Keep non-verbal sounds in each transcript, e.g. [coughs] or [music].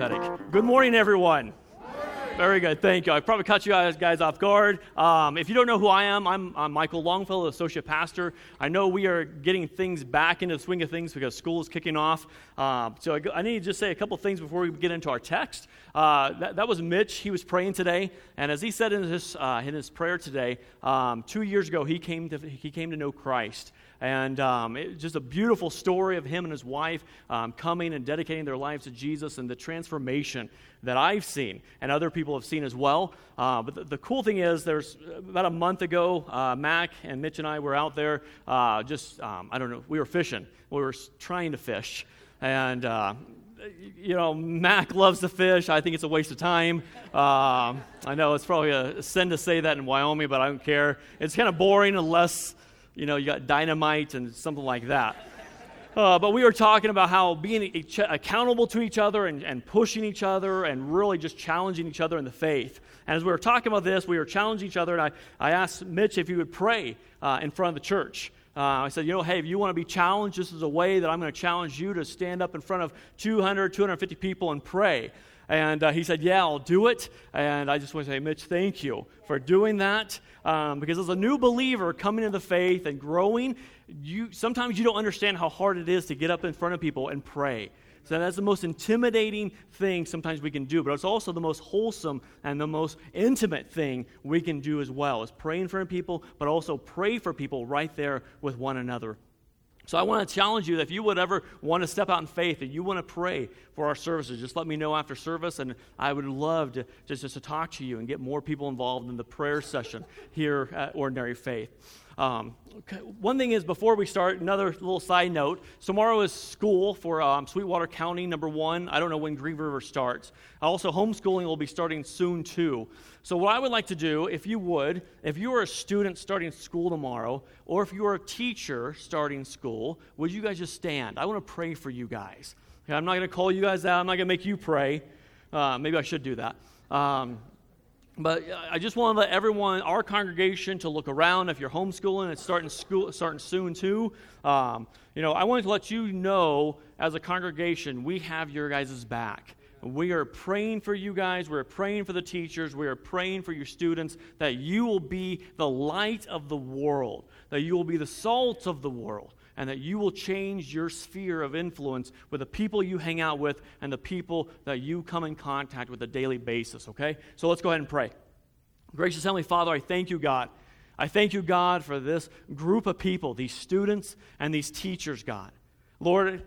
Good morning, everyone. Very good. Thank you. I probably caught you guys, guys off guard. Um, if you don't know who I am, I'm, I'm, Michael Longfellow, associate pastor. I know we are getting things back into the swing of things because school is kicking off. Uh, so I, I, need to just say a couple things before we get into our text. Uh, that, that, was Mitch. He was praying today, and as he said in his uh, in his prayer today, um, two years ago he came to he came to know Christ. And um, just a beautiful story of him and his wife um, coming and dedicating their lives to Jesus and the transformation that I've seen and other people have seen as well. Uh, but the, the, cool thing is, there's about a month ago, uh, Mac and Mitch and I were out there uh, just, um, I don't know, we were fishing. We were trying to fish. And, uh, you know, Mac loves to fish. I think it's a waste of time. Um, I know it's probably a sin to say that in Wyoming, but I don't care. It's kind of boring unless you know, you got dynamite and something like that. Uh, but we were talking about how being accountable to each other and, and, pushing each other and really just challenging each other in the faith. And as we were talking about this, we were challenging each other, and I, I asked Mitch if he would pray uh, in front of the church. Uh, I said, you know, hey, if you want to be challenged, this is a way that I'm going to challenge you to stand up in front of 200, 250 people and pray. And uh, he said, Yeah, I'll do it. And I just want to say, Mitch, thank you for doing that. Um, because as a new believer coming into the faith and growing, you, sometimes you don't understand how hard it is to get up in front of people and pray. So that's the most intimidating thing sometimes we can do, but it's also the most wholesome and the most intimate thing we can do as well, is pray in front of people, but also pray for people right there with one another. So I want to challenge you that if you would ever want to step out in faith and you want to pray for our services, just let me know after service, and I would love to just, just to talk to you and get more people involved in the prayer session here at Ordinary Faith. Um. One thing is, before we start, another little side note. Tomorrow is school for um, Sweetwater County, number one. I don't know when Green River starts. Also, homeschooling will be starting soon, too. So, what I would like to do, if you would, if you are a student starting school tomorrow, or if you are a teacher starting school, would you guys just stand? I want to pray for you guys. Okay, I'm not going to call you guys out, I'm not going to make you pray. Uh, maybe I should do that. Um, but I just want to let everyone, our congregation, to look around. If you're homeschooling, it's starting school, starting soon too. Um, you know, I wanted to let you know, as a congregation, we have your guys' back. We are praying for you guys. We're praying for the teachers. We are praying for your students that you will be the light of the world, that you will be the salt of the world, and that you will change your sphere of influence with the people you hang out with and the people that you come in contact with a daily basis, okay? So let's go ahead and pray. Gracious Heavenly Father, I thank you, God. I thank you, God, for this group of people, these students and these teachers, God. Lord,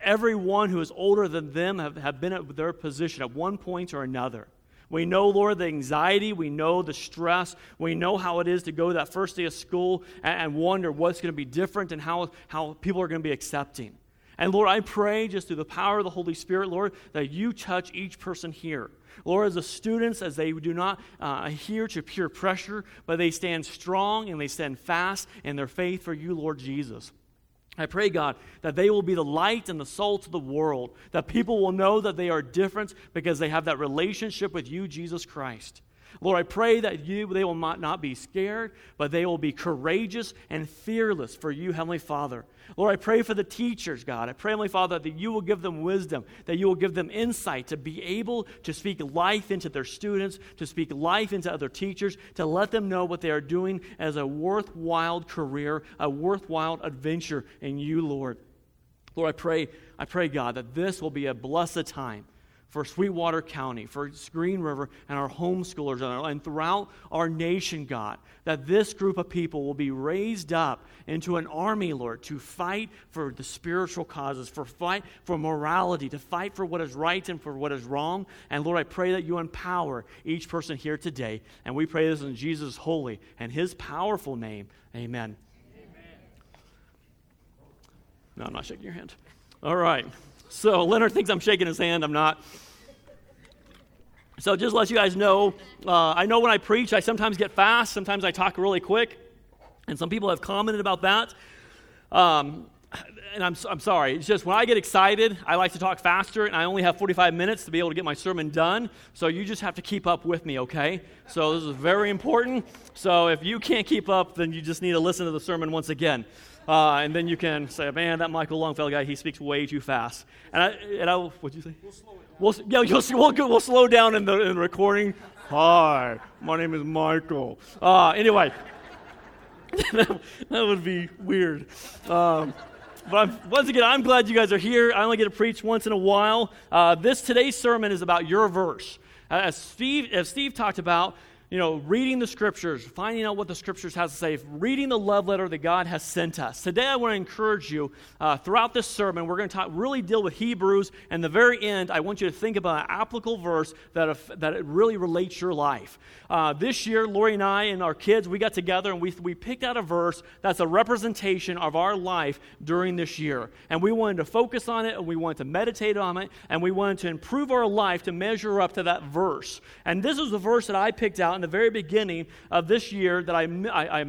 everyone who is older than them have, have been at their position at one point or another. We know, Lord, the anxiety. We know the stress. We know how it is to go that first day of school and, and wonder what's going to be different and how, how people are going to be accepting. And Lord, I pray just through the power of the Holy Spirit, Lord, that you touch each person here. Lord, as the students, as they do not uh, adhere to peer pressure, but they stand strong and they stand fast in their faith for you, Lord Jesus. I pray, God, that they will be the light and the salt of the world, that people will know that they are different because they have that relationship with you, Jesus Christ. Lord, I pray that you, they will not, not be scared, but they will be courageous and fearless for you, Heavenly Father. Lord, I pray for the teachers, God. I pray, Heavenly Father, that you will give them wisdom, that you will give them insight to be able to speak life into their students, to speak life into other teachers, to let them know what they are doing as a worthwhile career, a worthwhile adventure in you, Lord. Lord, I pray, I pray, God, that this will be a blessed time for Sweetwater County, for Green River, and our homeschoolers, and throughout our nation, God, that this group of people will be raised up into an army, Lord, to fight for the spiritual causes, for fight for morality, to fight for what is right and for what is wrong. And Lord, I pray that you empower each person here today. And we pray this in Jesus' holy and his powerful name. Amen. Amen. No, I'm not shaking your hand. All right. So [laughs] Leonard thinks I'm shaking his hand. I'm not. So just let you guys know, uh, I know when I preach, I sometimes get fast. Sometimes I talk really quick. And some people have commented about that. Um, and I'm, I'm sorry, it's just when I get excited, I like to talk faster, and I only have 45 minutes to be able to get my sermon done. So you just have to keep up with me, okay? So this is very important. So if you can't keep up, then you just need to listen to the sermon once again. Uh, and then you can say, man, that Michael Longfellow guy, he speaks way too fast. And I, and I what'd you say? We'll slow it We'll, yeah, we'll, we'll, we'll slow down in the, in the recording. Hi, my name is Michael. Uh, anyway, [laughs] that, would be weird. Um, but I'm, once again, I'm glad you guys are here. I only get to preach once in a while. Uh, this today's sermon is about your verse. As Steve, as Steve talked about, you know, reading the scriptures, finding out what the scriptures has to say, reading the love letter that God has sent us. Today, I want to encourage you uh, throughout this sermon, we're going to talk, really deal with Hebrews. And the very end, I want you to think about an applicable verse that, that really relates your life. Uh, this year, Lori and I and our kids, we got together and we, we picked out a verse that's a representation of our life during this year. And we wanted to focus on it and we wanted to meditate on it and we wanted to improve our life to measure up to that verse. And this is the verse that I picked out the very beginning of this year that I, I, I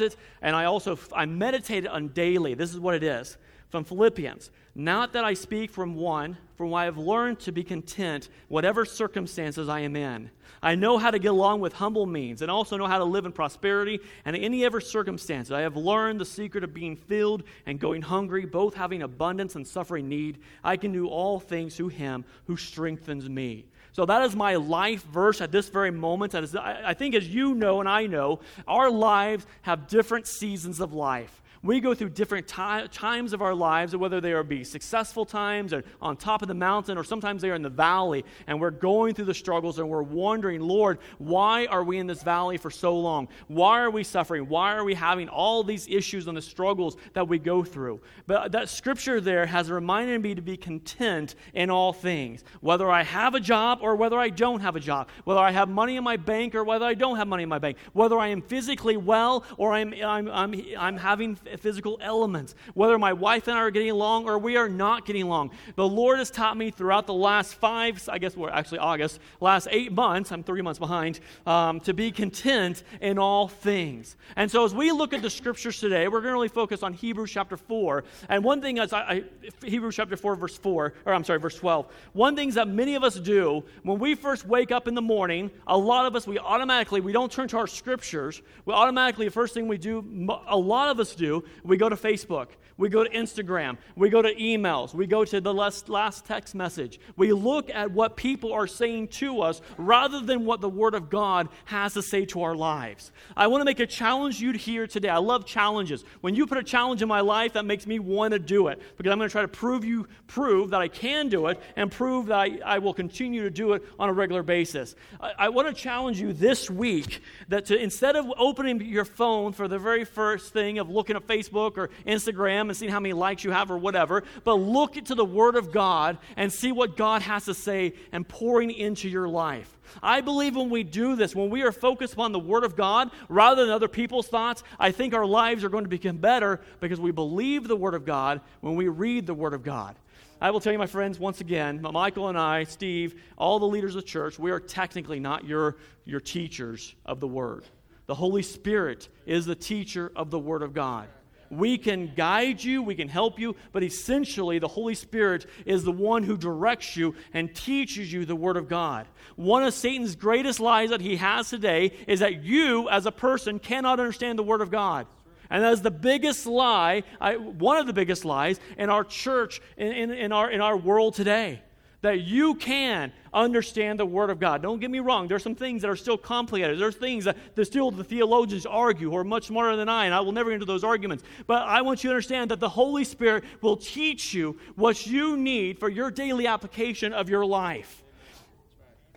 it and I also I meditated on daily. This is what it is from Philippians. Not that I speak from one, from I have learned to be content, whatever circumstances I am in. I know how to get along with humble means and also know how to live in prosperity and in any ever circumstance. I have learned the secret of being filled and going hungry, both having abundance and suffering need. I can do all things through him who strengthens me. So that is my life verse at this very moment. I think, as you know and I know, our lives have different seasons of life we go through different ti- times of our lives, whether they are be successful times or on top of the mountain, or sometimes they are in the valley, and we're going through the struggles and we're wondering, Lord, why are we in this valley for so long? Why are we suffering? Why are we having all these issues and the struggles that we go through? But that scripture there has reminded me to be content in all things, whether I have a job or whether I don't have a job, whether I have money in my bank or whether I don't have money in my bank, whether I am physically well or I'm, I'm, I'm, I'm having physical elements, whether my wife and I are getting along or we are not getting along. The Lord has taught me throughout the last five, I guess we're actually August, last eight months, I'm three months behind, um, to be content in all things. And so as we look at the scriptures today, we're going to really focus on Hebrews chapter 4. And one thing is, I, I, Hebrews chapter 4, verse 4, or I'm sorry, verse 12. One thing that many of us do when we first wake up in the morning, a lot of us, we automatically, we don't turn to our scriptures. We automatically, the first thing we do, a lot of us do, we go to Facebook. We go to Instagram. We go to emails. We go to the last, last text message. We look at what people are saying to us rather than what the Word of God has to say to our lives. I want to make a challenge you to hear today. I love challenges. When you put a challenge in my life, that makes me want to do it because I'm going to try to prove you prove that I can do it and prove that I, I will continue to do it on a regular basis. I, I want to challenge you this week that to instead of opening your phone for the very first thing of looking at Facebook or Instagram and seeing how many likes you have or whatever, but look into the Word of God and see what God has to say and pouring into your life. I believe when we do this, when we are focused upon the Word of God rather than other people's thoughts, I think our lives are going to become better because we believe the Word of God when we read the Word of God. I will tell you, my friends, once again, Michael and I, Steve, all the leaders of the church, we are technically not your, your teachers of the Word. The Holy Spirit is the teacher of the Word of God. We can guide you, we can help you, but essentially the Holy Spirit is the one who directs you and teaches you the Word of God. One of Satan's greatest lies that he has today is that you, as a person, cannot understand the Word of God. And that is the biggest lie, I, one of the biggest lies in our church, in, in, in, our, in our world today that you can understand the Word of God. Don't get me wrong, there's some things that are still complicated. There's things that, still the theologians argue who are much smarter than I, and I will never get into those arguments. But I want you to understand that the Holy Spirit will teach you what you need for your daily application of your life.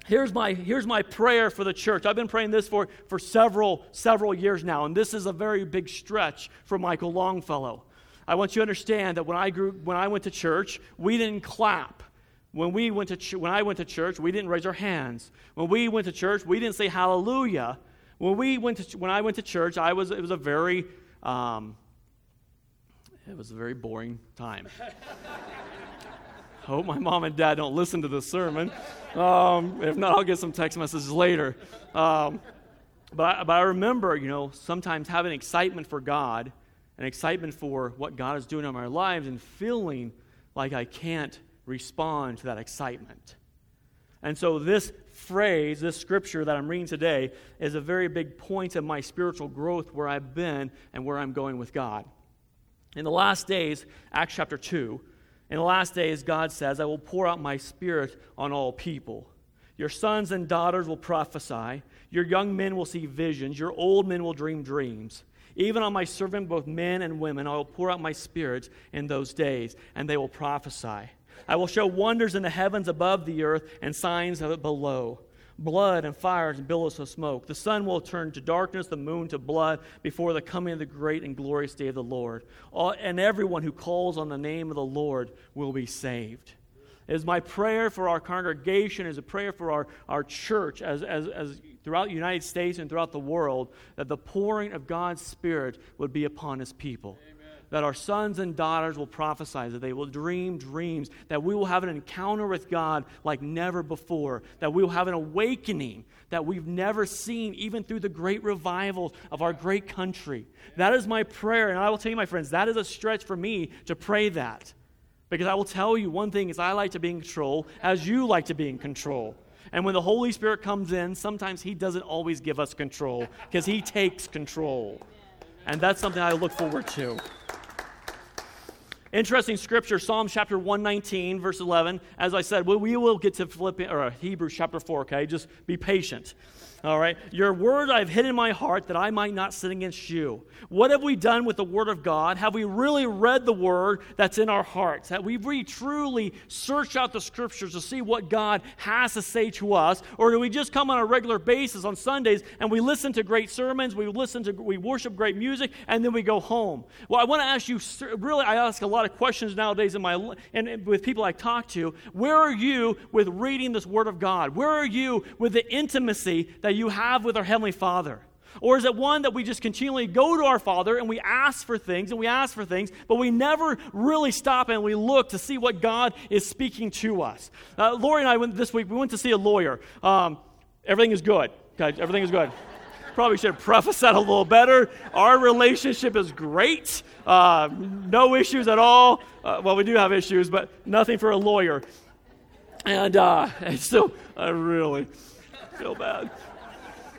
Here's my, here's my prayer for the church. I've been praying this for, for several, several years now, and this is a very big stretch for Michael Longfellow. I want you to understand that when I, grew, when I went to church, we didn't clap. When, we went to ch- when I went to church, we didn't raise our hands. When we went to church, we didn't say hallelujah. When, we went to ch- when I went to church, I was, it was a very, um, it was a very boring time. I Hope my mom and dad don't listen to this sermon. Um, if not, I'll get some text messages later. Um, but, I, but I remember, you know, sometimes having excitement for God and excitement for what God is doing in our lives and feeling like I can't respond to that excitement. And so, this phrase, this scripture that I'm reading today, is a very big point of my spiritual growth where I've been and where I'm going with God. In the last days, Acts chapter 2, in the last days, God says, I will pour out my spirit on all people. Your sons and daughters will prophesy. Your young men will see visions. Your old men will dream dreams. Even on my servant, both men and women, I will pour out my spirit in those days, and they will prophesy. I will show wonders in the heavens above the earth and signs of it below blood and fires and billows of smoke. The sun will turn to darkness, the moon to blood before the coming of the great and glorious day of the Lord. All, and everyone who calls on the name of the Lord will be saved. It is my prayer for our congregation, is a prayer for our, our church as, as, as throughout the United States and throughout the world, that the pouring of God's Spirit would be upon His people. Amen. That our sons and daughters will prophesy, that they will dream dreams, that we will have an encounter with God like never before, that we will have an awakening that we've never seen, even through the great revivals of our great country. That is my prayer, and I will tell you, my friends, that is a stretch for me to pray that. Because I will tell you one thing is I like to be in control as you like to be in control. And when the Holy Spirit comes in, sometimes He doesn't always give us control because He takes control. And that's something I look forward to. Interesting scripture, Psalm chapter 119, verse 11. As I said, we will get to Philippians, or uh, Hebrews chapter 4, okay? Just be patient. All right. Your word I've hid in my heart that I might not sin against you. What have we done with the word of God? Have we really read the word that's in our hearts? Have we really truly searched out the scriptures to see what God has to say to us? Or do we just come on a regular basis on Sundays and we listen to great sermons, we listen to, we worship great music, and then we go home? Well, I want to ask you, really, I ask a lot of questions nowadays in my, and with people I talk to. Where are you with reading this word of God? Where are you with the intimacy that you have with our Heavenly Father? Or is it one that we just continually go to our Father and we ask for things and we ask for things, but we never really stop and we look to see what God is speaking to us? Uh, Lori and I went this week, we went to see a lawyer. Um, everything is good. Okay, everything is good. Probably should have prefaced that a little better. Our relationship is great. Uh, no issues at all. Uh, well, we do have issues, but nothing for a lawyer. And, uh, [laughs] and so I really feel bad.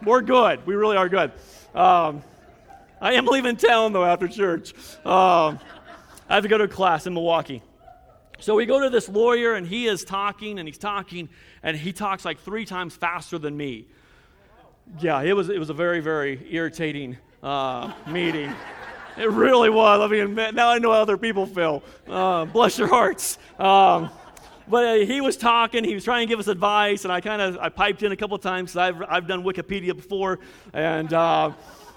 We're good. We really are good. Um, I am leaving town, though, after church. Um, I have to go to a class in Milwaukee. So we go to this lawyer, and he is talking, and he's talking, and he talks like three times faster than me. Yeah, it was, it was a very, very irritating uh, meeting. It really was. I mean, now I know how other people feel. Uh, bless your hearts. Um, but uh, he was talking, he was trying to give us advice, and I kind of I piped in a couple times because I've, I've done Wikipedia before, and uh,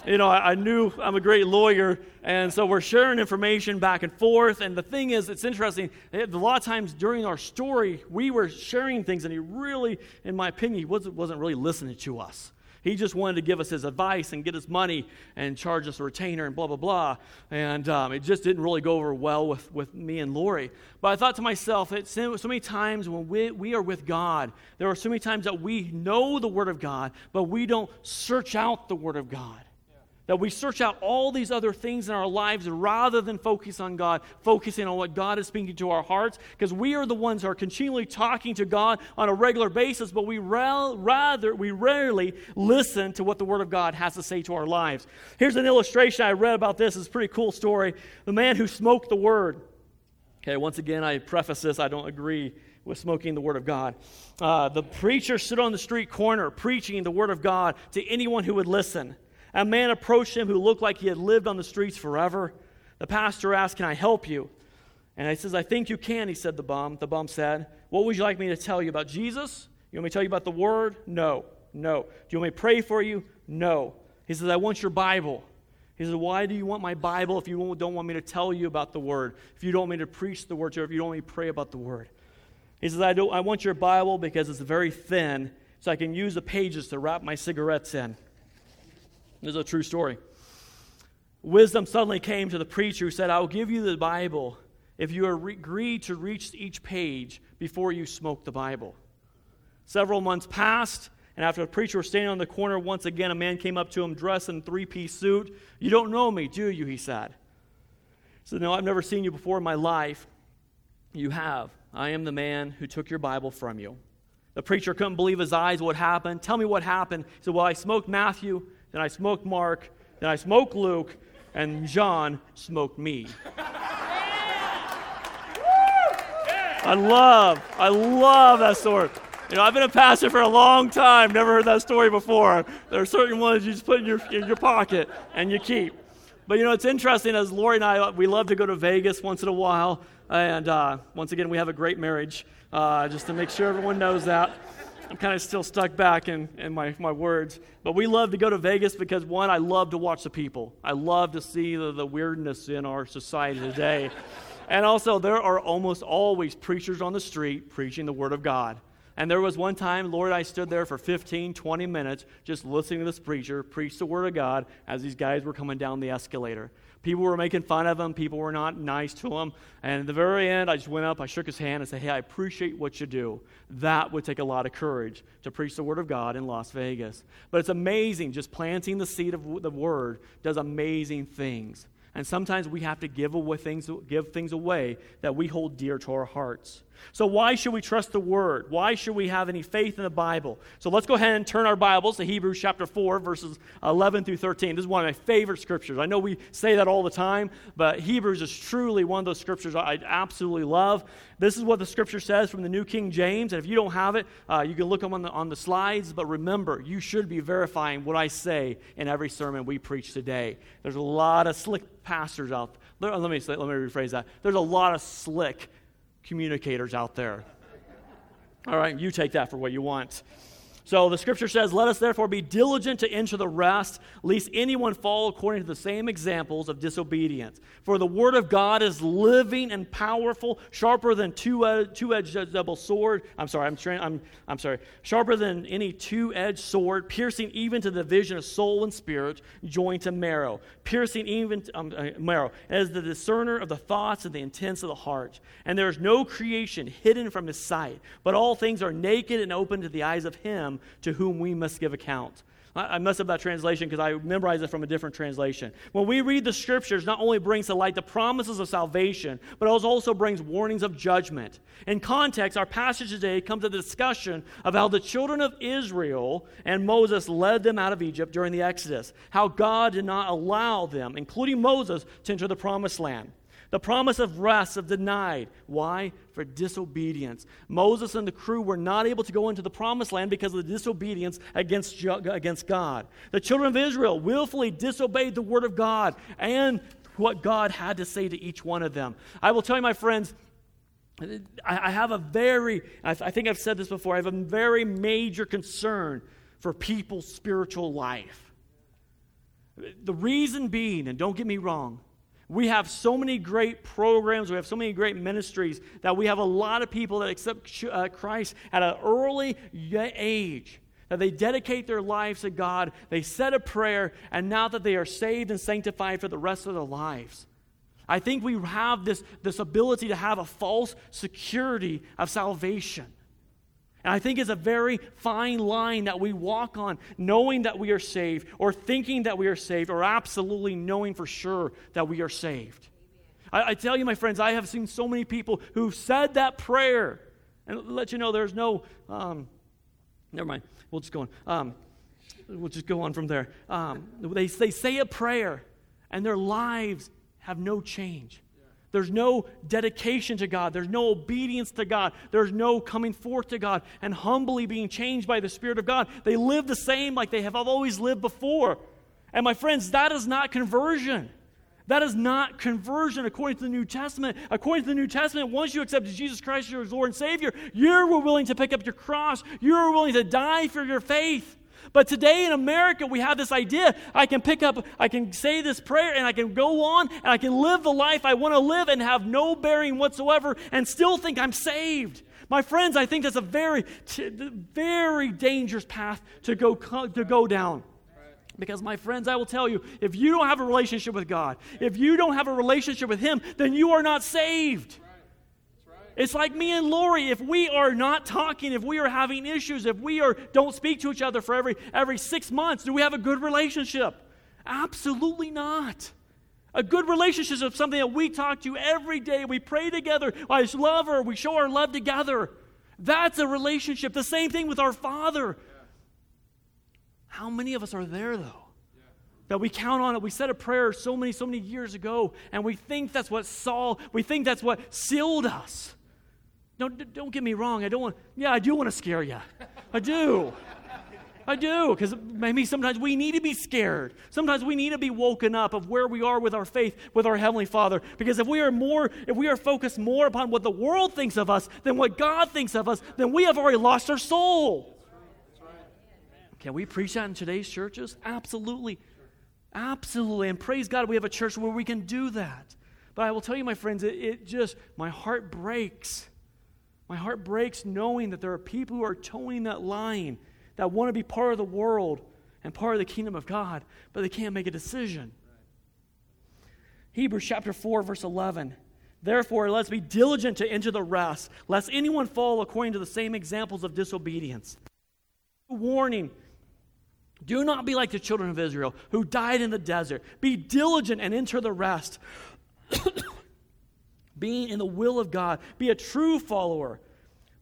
you know I, I, knew I'm a great lawyer, and so we're sharing information back and forth. And the thing is, it's interesting. A lot of times during our story, we were sharing things, and he really, in my opinion, he wasn't, wasn't really listening to us. He just wanted to give us his advice and get us money and charge us a retainer and blah, blah, blah. And um, it just didn't really go over well with, with me and Lori. But I thought to myself, it's so many times when we, we are with God, there are so many times that we know the Word of God, but we don't search out the Word of God that we search out all these other things in our lives rather than focus on God, focusing on what God is speaking to our hearts, because we are the ones who are continually talking to God on a regular basis, but we rather we rarely listen to what the Word of God has to say to our lives. Here's an illustration I read about this. It's a pretty cool story. The man who smoked the Word. Okay, once again, I preface this. I don't agree with smoking the Word of God. Uh, the preacher stood on the street corner preaching the Word of God to anyone who would listen. A man approached him who looked like he had lived on the streets forever. The pastor asked, Can I help you? And he says, I think you can, he said the bum. The bum said, What would you like me to tell you about Jesus? You want me to tell you about the word? No. No. Do you want me to pray for you? No. He says, I want your Bible. He says, Why do you want my Bible if you don't want me to tell you about the word? If you don't want me to preach the word you, if you don't want me to pray about the word? He says, I, don't, I want your Bible because it's very thin, so I can use the pages to wrap my cigarettes in. This is a true story. Wisdom suddenly came to the preacher who said, I will give you the Bible if you agree to reach each page before you smoke the Bible. Several months passed, and after the preacher was standing on the corner, once again a man came up to him dressed in a three piece suit. You don't know me, do you? He said. So, no, I've never seen you before in my life. You have. I am the man who took your Bible from you. The preacher couldn't believe his eyes what happened. Tell me what happened. He said, Well, I smoked Matthew, then I smoked Mark, then I smoked Luke, and John smoked me. I love, I love that story. You know, I've been a pastor for a long time, never heard that story before. There are certain ones you just put in your, in your pocket and you keep. But you know, it's interesting as Lori and I, we love to go to Vegas once in a while. And uh, once again, we have a great marriage, uh, just to make sure everyone knows that. I'm kind of still stuck back in, in my, my words. But we love to go to Vegas because, one, I love to watch the people. I love to see the, the weirdness in our society today. [laughs] and also, there are almost always preachers on the street preaching the Word of God. And there was one time, Lord, I stood there for 15, 20 minutes just listening to this preacher preach the Word of God as these guys were coming down the escalator. People were making fun of him. People were not nice to him. And at the very end, I just went up, I shook his hand, and said, Hey, I appreciate what you do. That would take a lot of courage to preach the Word of God in Las Vegas. But it's amazing. Just planting the seed of the Word does amazing things. And sometimes we have to give away things, give things away that we hold dear to our hearts. So, why should we trust the Word? Why should we have any faith in the Bible? So, let's go ahead and turn our Bibles to Hebrews chapter 4, verses 11 through 13. This is one of my favorite scriptures. I know we say that all the time, but Hebrews is truly one of those scriptures I absolutely love. This is what the scripture says from the New King James. And if you don't have it, uh, you can look them on the, on the slides. But remember, you should be verifying what I say in every sermon we preach today. There's a lot of slick pastors out there. Let me, let me rephrase that. There's a lot of slick communicators out there. All right, you take that for what you want. So the scripture says, Let us therefore be diligent to enter the rest, lest anyone fall according to the same examples of disobedience. For the word of God is living and powerful, sharper than two edged double sword. I'm sorry, I'm, tra- I'm, I'm sorry, sharper than any two edged sword, piercing even to the division of soul and spirit, joint to marrow, piercing even to, um, uh, marrow, as the discerner of the thoughts and the intents of the heart. And there is no creation hidden from his sight, but all things are naked and open to the eyes of him to whom we must give account. I messed up that translation because I memorized it from a different translation. When we read the scriptures, not only brings to light the promises of salvation, but it also brings warnings of judgment. In context, our passage today comes to the discussion of how the children of Israel and Moses led them out of Egypt during the Exodus, how God did not allow them, including Moses, to enter the promised land. The promise of rest is denied. Why? For disobedience. Moses and the crew were not able to go into the promised land because of the disobedience against, against God. The children of Israel willfully disobeyed the word of God and what God had to say to each one of them. I will tell you, my friends, I have a very, I think I've said this before, I have a very major concern for people's spiritual life. The reason being, and don't get me wrong, we have so many great programs, we have so many great ministries that we have a lot of people that accept uh, Christ at an early age. That they dedicate their lives to God, they said a prayer, and now that they are saved and sanctified for the rest of their lives. I think we have this, this ability to have a false security of salvation. And I think it's a very fine line that we walk on, knowing that we are saved, or thinking that we are saved, or absolutely knowing for sure that we are saved. I, I tell you, my friends, I have seen so many people who've said that prayer. And let you know there's no, um, never mind, we'll just go on. Um, we'll just go on from there. Um, they, they say a prayer, and their lives have no change. There's no dedication to God. There's no obedience to God. There's no coming forth to God and humbly being changed by the Spirit of God. They live the same like they have always lived before. And my friends, that is not conversion. That is not conversion according to the New Testament. According to the New Testament, once you accept Jesus Christ as your Lord and Savior, you're willing to pick up your cross. You're willing to die for your faith. But today in America, we have this idea I can pick up, I can say this prayer, and I can go on, and I can live the life I want to live and have no bearing whatsoever and still think I'm saved. My friends, I think that's a very, very dangerous path to go, to go down. Because, my friends, I will tell you, if you don't have a relationship with God, if you don't have a relationship with Him, then you are not saved. It's like me and Lori. If we are not talking, if we are having issues, if we are don't speak to each other for every every six months, do we have a good relationship? Absolutely not. A good relationship is something that we talk to every day. We pray together. I love her. We show our love together. That's a relationship. The same thing with our Father. How many of us are there, though? that we count on it. We said a prayer so many, so many years ago, and we think that's what Saul, we think that's what sealed us. No, don't get me wrong. I don't want, yeah, I do want to scare you. I do. I do, because maybe sometimes we need to be scared. Sometimes we need to be woken up of where we are with our faith with our Heavenly Father. Because if we are more, if we are focused more upon what the world thinks of us than what God thinks of us, then we have already lost our soul. Can we preach that in today's churches? Absolutely. Absolutely. And praise God, we have a church where we can do that. But I will tell you, my friends, it, it, just, my heart breaks. My heart breaks knowing that there are people who are toeing that line that want to be part of the world and part of the kingdom of God, but they can't make a decision. Hebrews chapter 4, verse 11. Therefore, let's be diligent to enter the rest, lest anyone fall according to the same examples of disobedience. Warning do not be like the children of Israel who died in the desert. Be diligent and enter the rest. [coughs] Being in the will of God, be a true follower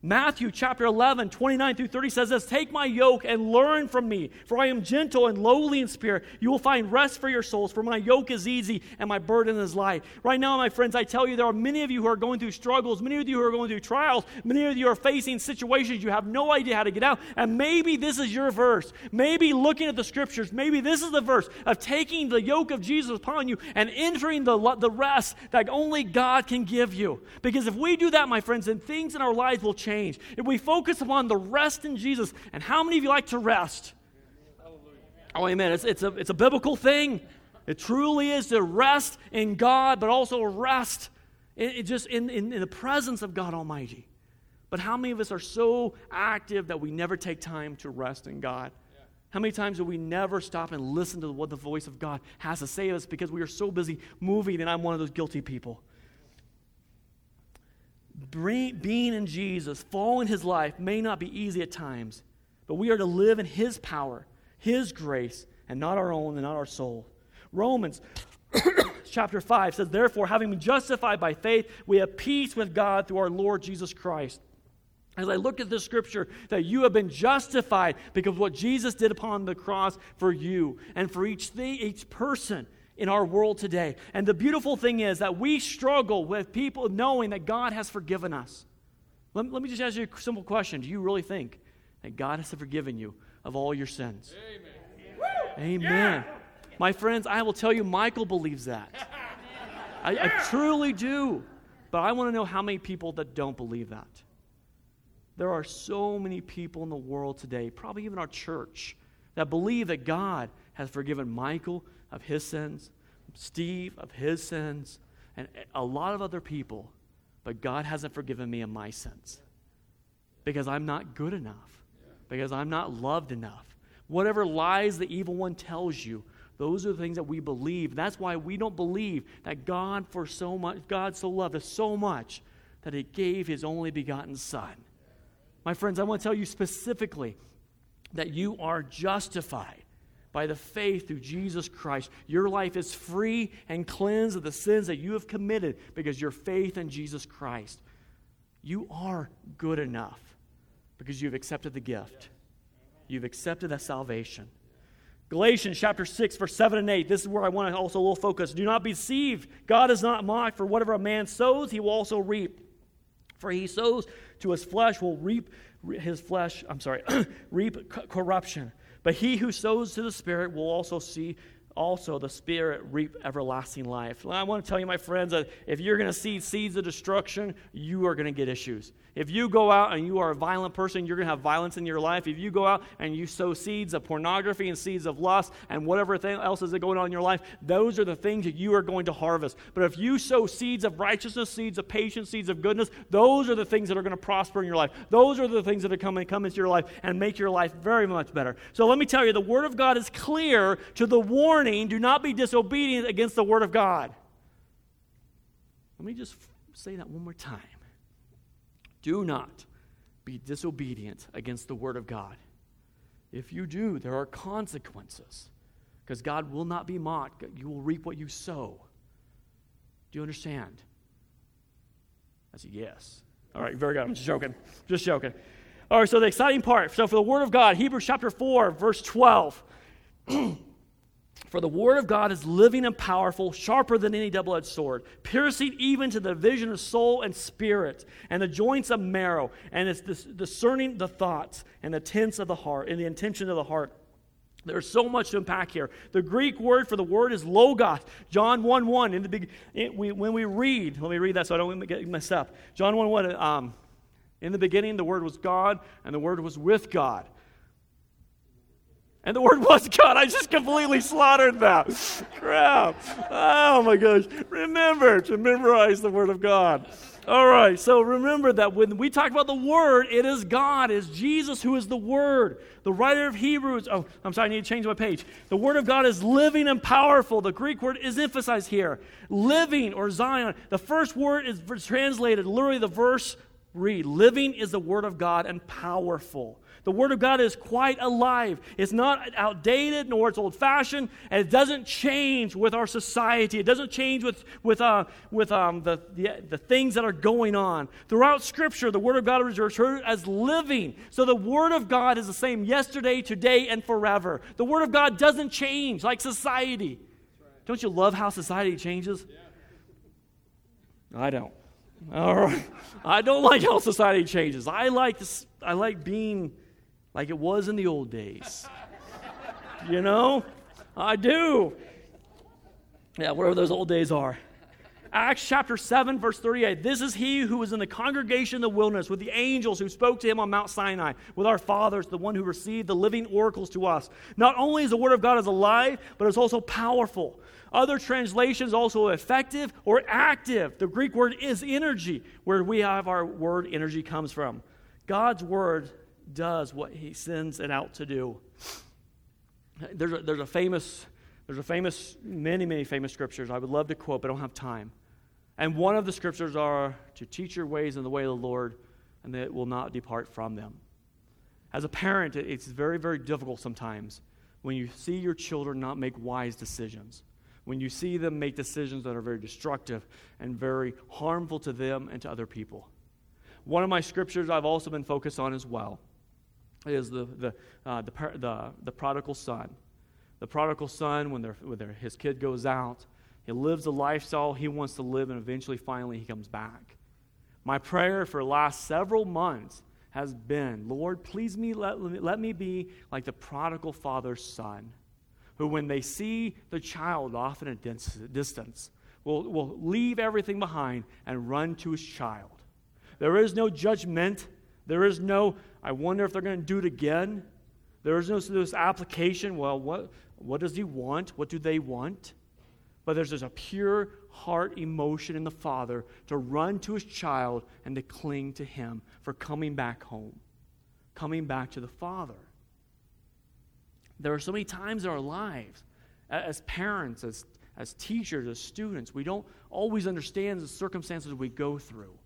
Matthew chapter 11, 29 through 30 says this Take my yoke and learn from me, for I am gentle and lowly in spirit. You will find rest for your souls, for my yoke is easy and my burden is light. Right now, my friends, I tell you, there are many of you who are going through struggles, many of you who are going through trials, many of you are facing situations you have no idea how to get out. And maybe this is your verse. Maybe looking at the scriptures, maybe this is the verse of taking the yoke of Jesus upon you and entering the, the rest that only God can give you. Because if we do that, my friends, then things in our lives will change change. If we focus upon the rest in Jesus, and how many of you like to rest? Oh, amen. It's, it's, a, it's a biblical thing. It truly is to rest in God, but also rest in, in just in, in, in the presence of God Almighty. But how many of us are so active that we never take time to rest in God? How many times do we never stop and listen to what the voice of God has to say to us because we are so busy moving, and I'm one of those guilty people being in Jesus, following his life, may not be easy at times, but we are to live in his power, his grace, and not our own and not our soul. Romans [coughs] chapter 5 says, Therefore, having been justified by faith, we have peace with God through our Lord Jesus Christ. As I look at this scripture, that you have been justified because what Jesus did upon the cross for you and for each thing, each person in our world today. And the beautiful thing is that we struggle with people knowing that God has forgiven us. Let, let me just ask you a simple question Do you really think that God has forgiven you of all your sins? Amen. Amen. Yeah. My friends, I will tell you, Michael believes that. [laughs] I, I truly do. But I want to know how many people that don't believe that. There are so many people in the world today, probably even our church, that believe that God has forgiven Michael of his sins, Steve of his sins, and a lot of other people, but God hasn't forgiven me of my sins because I'm not good enough, because I'm not loved enough. Whatever lies the evil one tells you, those are the things that we believe. That's why we don't believe that God for so much God so loved us so much that he gave his only begotten son. My friends, I want to tell you specifically that you are justified by the faith through Jesus Christ. Your life is free and cleansed of the sins that you have committed because your faith in Jesus Christ. You are good enough because you've accepted the gift. You've accepted that salvation. Galatians chapter 6, verse 7 and 8. This is where I want to also a little focus. Do not be deceived. God is not mocked, for whatever a man sows, he will also reap. For he sows to his flesh will reap his flesh, I'm sorry, [clears throat] reap corruption. But he who sows to the Spirit will also see also the Spirit reap everlasting life. I want to tell you, my friends, that if you're going to seed seeds of destruction, you are going to get issues. If you go out and you are a violent person, you're going to have violence in your life. If you go out and you sow seeds of pornography and seeds of lust and whatever else is going on in your life, those are the things that you are going to harvest. But if you sow seeds of righteousness, seeds of patience, seeds of goodness, those are the things that are going to prosper in your life. Those are the things that are coming come into your life and make your life very much better. So let me tell you, the Word of God is clear to the warning do not be disobedient against the Word of God. Let me just say that one more time. Do not be disobedient against the word of God. If you do, there are consequences because God will not be mocked. You will reap what you sow. Do you understand? I said, Yes. All right, very good. I'm just joking. Just joking. All right, so the exciting part. So for the Word of God, Hebrews chapter 4, verse 12. [clears throat] For the word of God is living and powerful, sharper than any double edged sword, piercing even to the division of soul and spirit, and the joints of marrow, and it's discerning the thoughts and the intents of the heart, and the intention of the heart. There's so much to unpack here. The Greek word for the word is logos. John 1 1. In the big, it, we, when we read, let me read that so I don't get messed up. John 1 1. Um, in the beginning, the word was God, and the word was with God. And the word was God. I just completely slaughtered that. Crap. Oh my gosh. Remember to memorize the word of God. All right, so remember that when we talk about the Word, it is God, it is Jesus who is the Word. The writer of Hebrews, oh, I'm sorry, I need to change my page. The Word of God is living and powerful. The Greek word is emphasized here. Living or Zion. The first word is translated, literally the verse read. Living is the Word of God and powerful. The Word of God is quite alive. It's not outdated nor it's old fashioned, and it doesn't change with our society. It doesn't change with, with, uh, with um, the, the, the things that are going on. Throughout Scripture, the Word of God is referred as living. So the Word of God is the same yesterday, today, and forever. The Word of God doesn't change like society. Right. Don't you love how society changes? Yeah. I don't. All right. I don't like how society changes. I like this, I like being like it was in the old days. you know? I do. Yeah, whatever those old days are. Acts chapter 7, verse 38. This is he who was in the congregation in the wilderness with the angels who spoke to him on Mount Sinai, with our fathers, the one who received the living oracles to us. Not only is the word of God is alive, but it's also powerful. Other translations also effective or active. The Greek word is energy, where we have our word energy comes from. God's word does what he sends it out to do. There's a, there's a famous, there's a famous, many, many famous scriptures I would love to quote, but I don't have time. And one of the scriptures are to teach your ways in the way of the Lord, and that will not depart from them. As a parent, it's very, very difficult sometimes when you see your children not make wise decisions, when you see them make decisions that are very destructive and very harmful to them and to other people. One of my scriptures I've also been focused on as well is the, the, uh, the, the, the, prodigal son. The prodigal son, when, when his kid goes out, he lives a lifestyle he wants to live, and eventually, finally, he comes back. My prayer for the last several months has been Lord, please me, let, let me be like the prodigal father's son, who, when they see the child off in a distance, will, will leave everything behind and run to his child. There is no judgment. There is no I wonder if they're going to do it again. There's no this application. Well, what, what does he want? What do they want? But there's just a pure heart emotion in the father to run to his child and to cling to him for coming back home, coming back to the father. There are so many times in our lives, as parents, as, as teachers, as students, we don't always understand the circumstances we go through.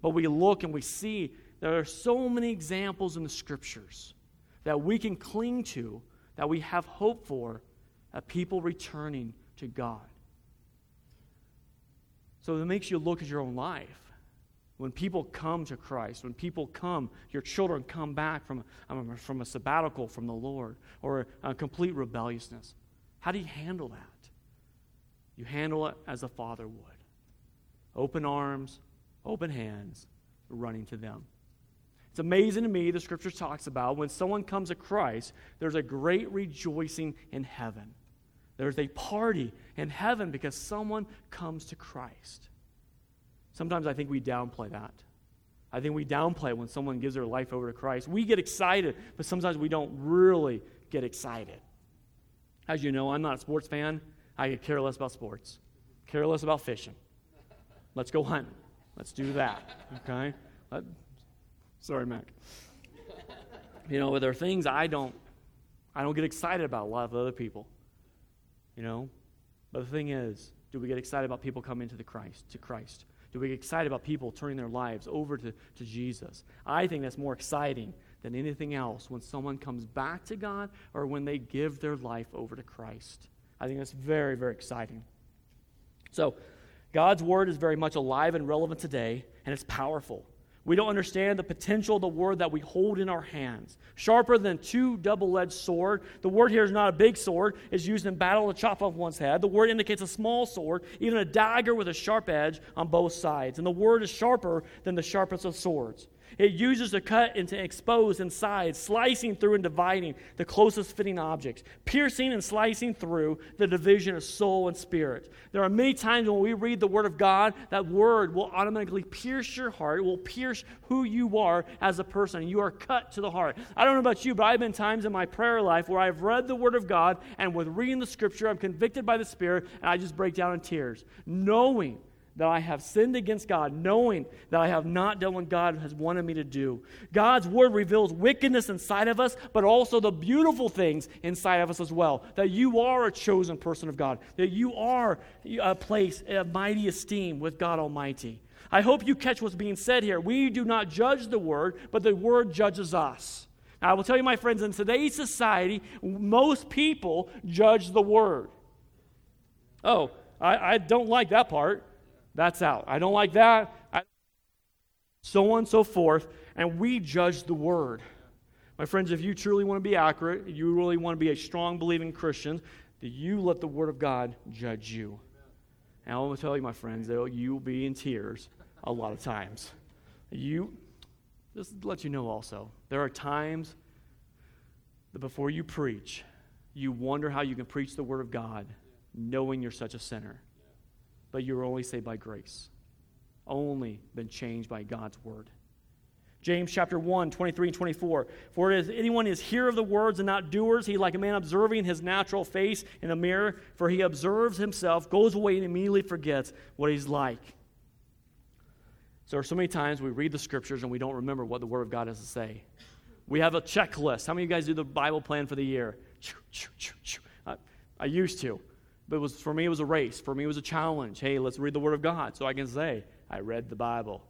But we look and we see there are so many examples in the scriptures that we can cling to, that we have hope for, of people returning to God. So it makes you look at your own life. When people come to Christ, when people come, your children come back from, from a sabbatical from the Lord or a complete rebelliousness, how do you handle that? You handle it as a father would open arms, open hands, running to them. It's amazing to me, the scripture talks about when someone comes to Christ, there's a great rejoicing in heaven. There's a party in heaven because someone comes to Christ. Sometimes I think we downplay that. I think we downplay when someone gives their life over to Christ. We get excited, but sometimes we don't really get excited. As you know, I'm not a sports fan. I could care less about sports, care less about fishing. Let's go hunting. Let's do that. Okay? Let, Sorry, Mac. you know, there are things I don't, I don't get excited about a lot of other people. You know, but the thing is, do we get excited about people coming to the Christ, to Christ? Do we get excited about people turning their lives over to, to Jesus? I think that's more exciting than anything else when someone comes back to God or when they give their life over to Christ. I think that's very, very exciting. So, God's word is very much alive and relevant today, and it's powerful. We don't understand the potential of the word that we hold in our hands. Sharper than two double edged sword. The word here is not a big sword, it's used in battle to chop off one's head. The word indicates a small sword, even a dagger with a sharp edge on both sides. And the word is sharper than the sharpest of swords. It uses to cut and to expose inside, slicing through and dividing the closest fitting objects, piercing and slicing through the division of soul and spirit. There are many times when we read the Word of God, that Word will automatically pierce your heart. It will pierce who you are as a person. You are cut to the heart. I don't know about you, but I've been times in my prayer life where I've read the Word of God, and with reading the Scripture, I'm convicted by the Spirit, and I just break down in tears, knowing that I have sinned against God, knowing that I have not done what God has wanted me to do. God's word reveals wickedness inside of us, but also the beautiful things inside of us as well. That you are a chosen person of God, that you are a place of mighty esteem with God Almighty. I hope you catch what's being said here. We do not judge the word, but the word judges us. Now, I will tell you, my friends, in today's society, most people judge the word. Oh, I, I don't like that part. That's out. I don't like that. I, so on and so forth. And we judge the word. My friends, if you truly want to be accurate, you really want to be a strong believing Christian, that you let the word of God judge you. And I want to tell you, my friends, that you will be in tears a lot of times. You, just let you know also, there are times that before you preach, you wonder how you can preach the word of God knowing you're such a sinner but you're only saved by grace. Only been changed by God's word. James chapter 1, 23 and 24. For if anyone is hearer of the words and not doers, he like a man observing his natural face in a mirror, for he observes himself, goes away, and immediately forgets what he's like. So there are so many times we read the scriptures and we don't remember what the word of God has to say. We have a checklist. How many of you guys do the Bible plan for the year? I, I used to. But was, for me, it was a race. For me, it was a challenge. Hey, let's read the Word of God so I can say, I read the Bible.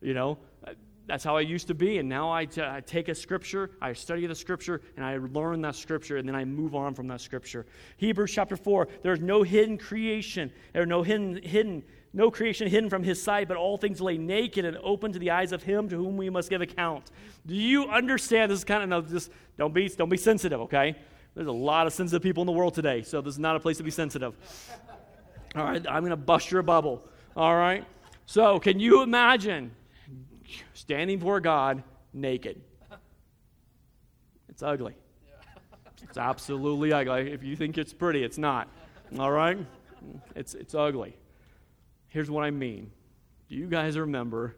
You know, uh, that's how I used to be. And now I, t- I take a scripture, I study the scripture, and I learn that scripture, and then I move on from that scripture. Hebrews chapter 4 there's no hidden creation, there's no hidden, hidden, no creation hidden from his sight, but all things lay naked and open to the eyes of him to whom we must give account. Do you understand this is kind of, no, just don't be, don't be sensitive, okay? There's a lot of sensitive people in the world today, so this is not a place to be sensitive. All right, I'm going to bust your bubble. All right? So, can you imagine standing before God naked? It's ugly. It's absolutely ugly. If you think it's pretty, it's not. All right? It's, it's ugly. Here's what I mean. Do you guys remember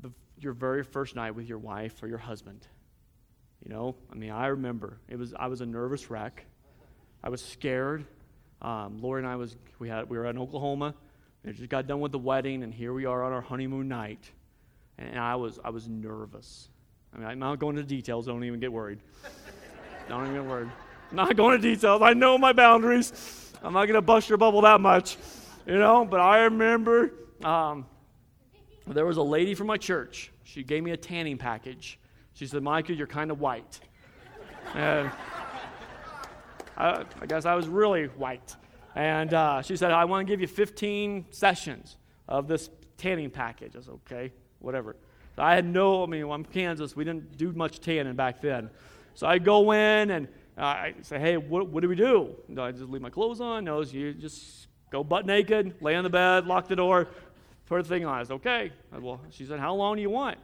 the, your very first night with your wife or your husband? You know, I mean, I remember it was I was a nervous wreck. I was scared. Um, Lori and I was we had we were in Oklahoma. We just got done with the wedding, and here we are on our honeymoon night, and I was I was nervous. I mean, I'm not going into details. Don't even get worried. [laughs] don't even get worried. Not going into details. I know my boundaries. I'm not going to bust your bubble that much, you know. But I remember um, there was a lady from my church. She gave me a tanning package she said, Micah, you're kind of white. [laughs] And I, I, guess I was really white. And uh, she said, I want to give you 15 sessions of this tanning package. I said, okay, whatever. So I had no, I mean, I'm Kansas. We didn't do much tanning back then. So I go in and uh, I say, hey, what, what do we do? I just leave my clothes on? No, you just go butt naked, lay on the bed, lock the door, put the thing on. I said, okay. Well, she said, how long do you want?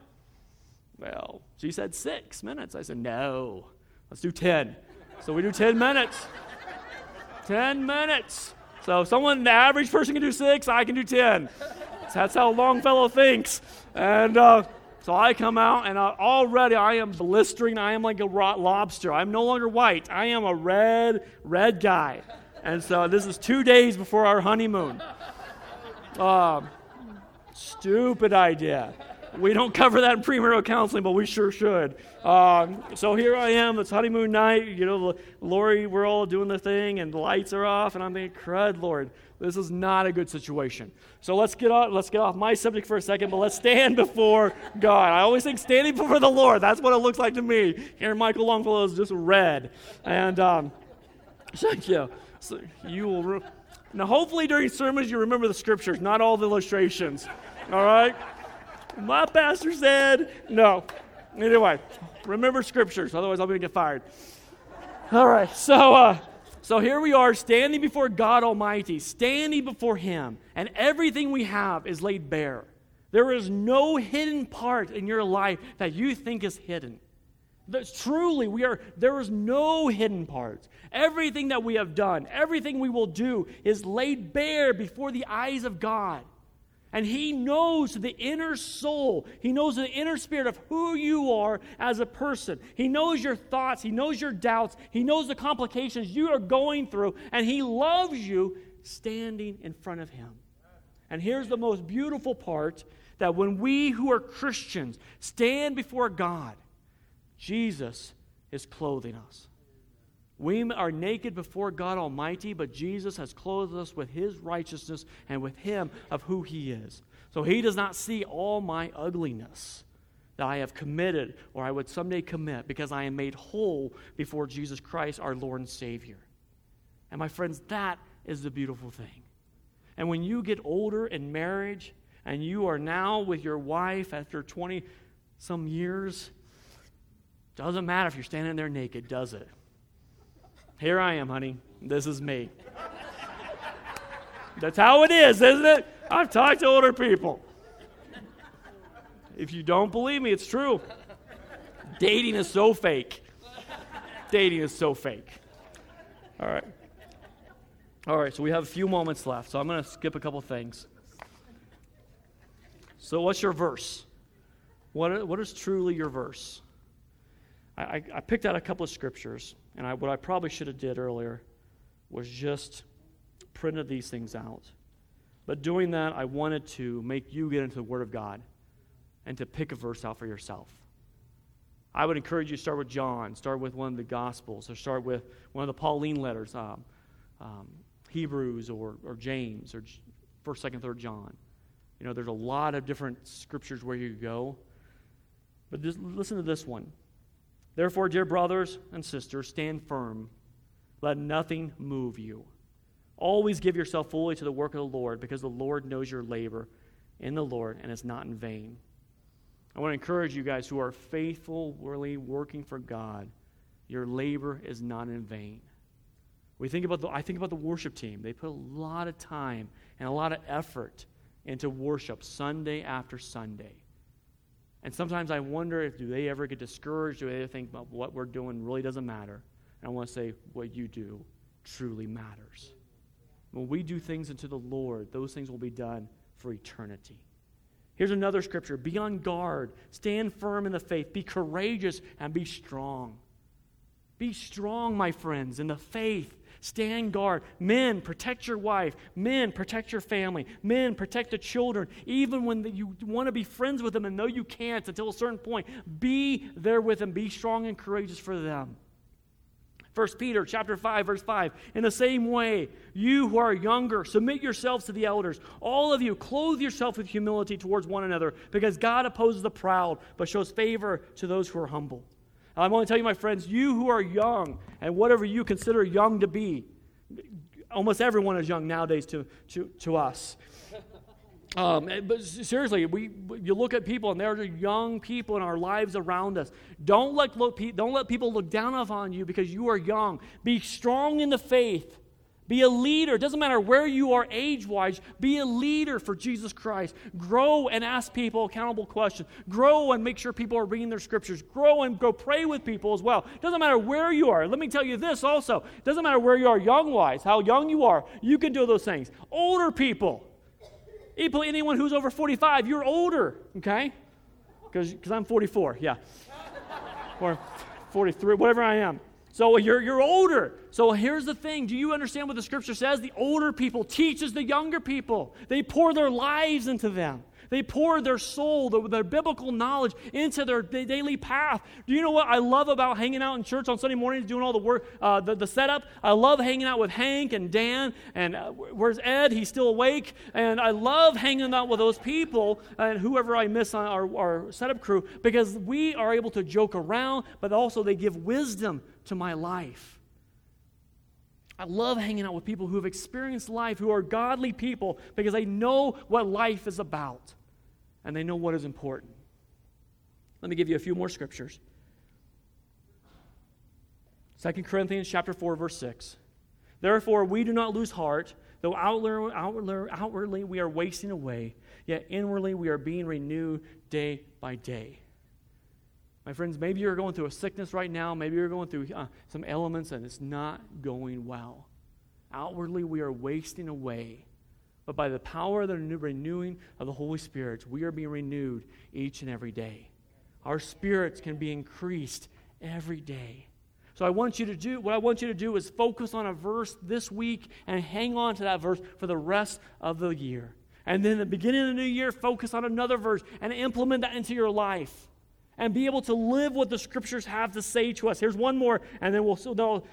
Well, she said six minutes. I said, no, let's do 10. So we do 10 minutes. 10 minutes. So someone, the average person can do six, I can do 10. That's how Longfellow thinks. And uh, so I come out, and uh, already I am blistering. I am like a lobster. I'm no longer white. I am a red, red guy. And so this is two days before our honeymoon. Uh, stupid idea we don't cover that in premarital counseling, but we sure should. Um, so here I am. It's honeymoon night. You know, Lori, we're all doing the thing, and the lights are off, and I'm thinking, crud, Lord, this is not a good situation. So let's get off. Let's get off my subject for a second, but let's stand before God. I always think standing before the Lord. That's what it looks like to me. Here, Michael Longfellow is just red, and um, thank you. So you will. Now, hopefully, during sermons, you remember the scriptures, not all the illustrations. All right? My pastor said, no. Anyway, remember scriptures, otherwise, I'm going to get fired. All right, so, uh, so here we are standing before God Almighty, standing before Him, and everything we have is laid bare. There is no hidden part in your life that you think is hidden. That's truly, we are, there is no hidden parts. Everything that we have done, everything we will do is laid bare before the eyes of God. And He knows the inner soul. He knows the inner spirit of who you are as a person. He knows your thoughts. He knows your doubts. He knows the complications you are going through. And He loves you standing in front of Him. And here's the most beautiful part that when we who are Christians stand before God, Jesus is clothing us. We are naked before God Almighty, but Jesus has clothed us with His righteousness and with Him of who He is. So He does not see all my ugliness that I have committed or I would someday commit because I am made whole before Jesus Christ, our Lord and Savior. And my friends, that is the beautiful thing. And when you get older in marriage and you are now with your wife after 20 some years, doesn't matter if you're standing there naked, does it? Here I am, honey. This is me. That's how it is, isn't it? I've talked to older people. If you don't believe me, it's true. Dating is so fake. Dating is so fake. All right. All right, so we have a few moments left, so I'm going to skip a couple things. So, what's your verse? What, what is truly your verse? I, I picked out a couple of scriptures, and I, what I probably should have did earlier was just printed these things out. But doing that, I wanted to make you get into the Word of God and to pick a verse out for yourself. I would encourage you to start with John, start with one of the Gospels, or start with one of the Pauline letters, um, um, Hebrews or, or James or First, Second, Third John. You know, there's a lot of different scriptures where you go. But just listen to this one. Therefore, dear brothers and sisters, stand firm. Let nothing move you. Always give yourself fully to the work of the Lord, because the Lord knows your labor in the Lord, and it's not in vain. I want to encourage you guys who are faithfully working for God, your labor is not in vain. We think about the, I think about the worship team. They put a lot of time and a lot of effort into worship Sunday after Sunday. And sometimes I wonder if do they ever get discouraged? Do they ever think about what we're doing really doesn't matter? And I want to say what you do truly matters. When we do things unto the Lord, those things will be done for eternity. Here's another scripture Be on guard, stand firm in the faith, be courageous, and be strong. Be strong, my friends, in the faith. Stand guard. Men, protect your wife. Men, protect your family. Men, protect the children. Even when you want to be friends with them and know you can't until a certain point, be there with them. Be strong and courageous for them. 1 Peter chapter 5 verse 5 in the same way you who are younger submit yourselves to the elders all of you clothe yourself with humility towards one another because God opposes the proud but shows favor to those who are humble I want to tell you, my friends, you who are young and whatever you consider young to be, almost everyone is young nowadays to, to, to us. Um, eh, but seriously, we, you look at people and there are young people in our lives around us. Don't let, look, don't let people look down upon you because you are young. Be strong in the faith. Be a leader. It doesn't matter where you are age wise, be a leader for Jesus Christ. Grow and ask people accountable questions. Grow and make sure people are reading their scriptures. Grow and go pray with people as well. It doesn't matter where you are. Let me tell you this also. It doesn't matter where you are young wise, how young you are, you can do those things. Older people, anyone who's over 45, you're older, okay? Because I'm 44, yeah. or 43, whatever I am. So you're, you're older. So here's the thing. Do you understand what the scripture says? The older people teaches the younger people. They pour their lives into them. They pour their soul, their, biblical knowledge into their daily path. Do you know what I love about hanging out in church on Sunday mornings, doing all the work, uh, the, the setup? I love hanging out with Hank and Dan. And uh, where's Ed? He's still awake. And I love hanging out with those people and whoever I miss on our, our setup crew because we are able to joke around, but also they give wisdom to my life. I love hanging out with people who have experienced life, who are godly people, because they know what life is about and they know what is important. Let me give you a few more scriptures. 2 Corinthians chapter 4, verse 6. Therefore, we do not lose heart, though outwardly, outwardly we are wasting away, yet inwardly we are being renewed day by day. My friends, maybe you're going through a sickness right now. Maybe you're going through uh, some elements and it's not going well. Outwardly, we are wasting away. But by the power of the renewing of the Holy Spirit, we are being renewed each and every day. Our spirits can be increased every day. So I want you to do what I want you to do is focus on a verse this week and hang on to that verse for the rest of the year. And then the beginning of the new year, focus on another verse and implement that into your life and be able to live what the scriptures have to say to us. Here's one more, and then we'll. So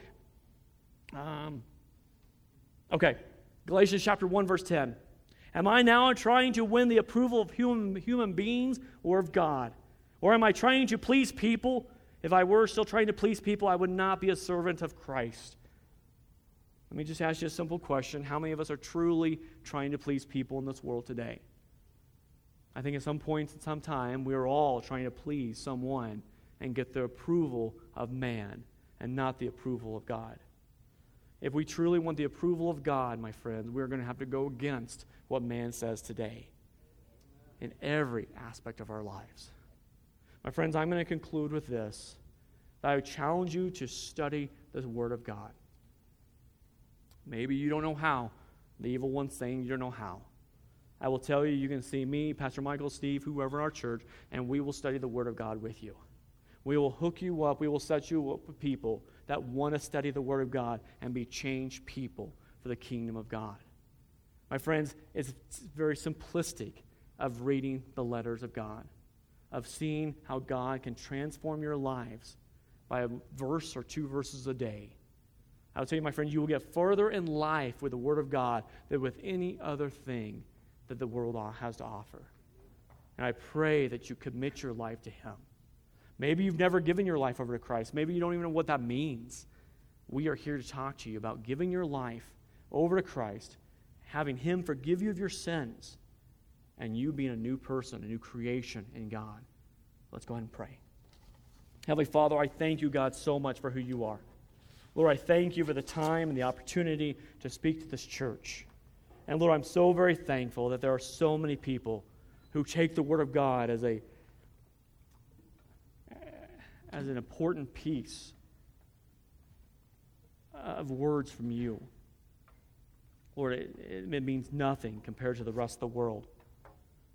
um, okay, Galatians chapter 1, verse 10. Am I now trying to win the approval of human, human beings or of God? Or am I trying to please people? If I were still trying to please people, I would not be a servant of Christ. Let me just ask you a simple question. How many of us are truly trying to please people in this world today? I think at some point in some time, we are all trying to please someone and get the approval of man and not the approval of God. If we truly want the approval of God, my friends, we're going to have to go against what man says today in every aspect of our lives. My friends, I'm going to conclude with this. that I challenge you to study the Word of God. Maybe you don't know how. The evil one's saying you don't know how. I will tell you, you can see me, Pastor Michael, Steve, whoever in our church, and we will study the Word of God with you. We will hook you up. We will set you up with people that want to study the Word of God and be changed people for the kingdom of God. My friends, it's very simplistic of reading the letters of God of seeing how God can transform your lives by a verse or two verses a day. I will tell you, my friend, you will get further in life with the Word of God than with any other thing that the world has to offer. And I pray that you commit your life to Him. Maybe you've never given your life over to Christ. Maybe you don't even know what that means. We are here to talk to you about giving your life over to Christ, having Him forgive you of your sins, and you being a new person, a new creation in God. Let's go ahead and pray. Heavenly Father, I thank you, God, so much for who you are. Lord, I thank you for the time and the opportunity to speak to this church. And Lord, I'm so very thankful that there are so many people who take the Word of God as a as an important piece of words from you. Lord, it, it means nothing compared to the rest of the world.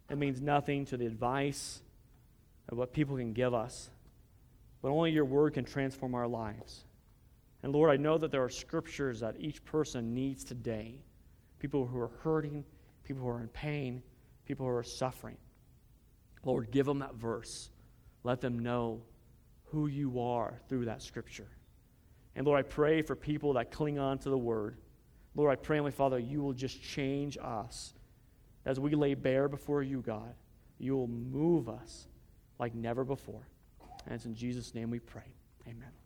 It means nothing to the advice of what people can give us, but only your word can transform our lives. And Lord, I know that there are scriptures that each person needs today people who are hurting, people who are in pain, people who are suffering. Lord, give them that verse. Let them know who you are through that scripture. And Lord, I pray for people that cling on to the word. Lord, I pray, my Father, you will just change us as we lay bare before you, God, you will move us like never before. And it's in Jesus' name we pray. Amen.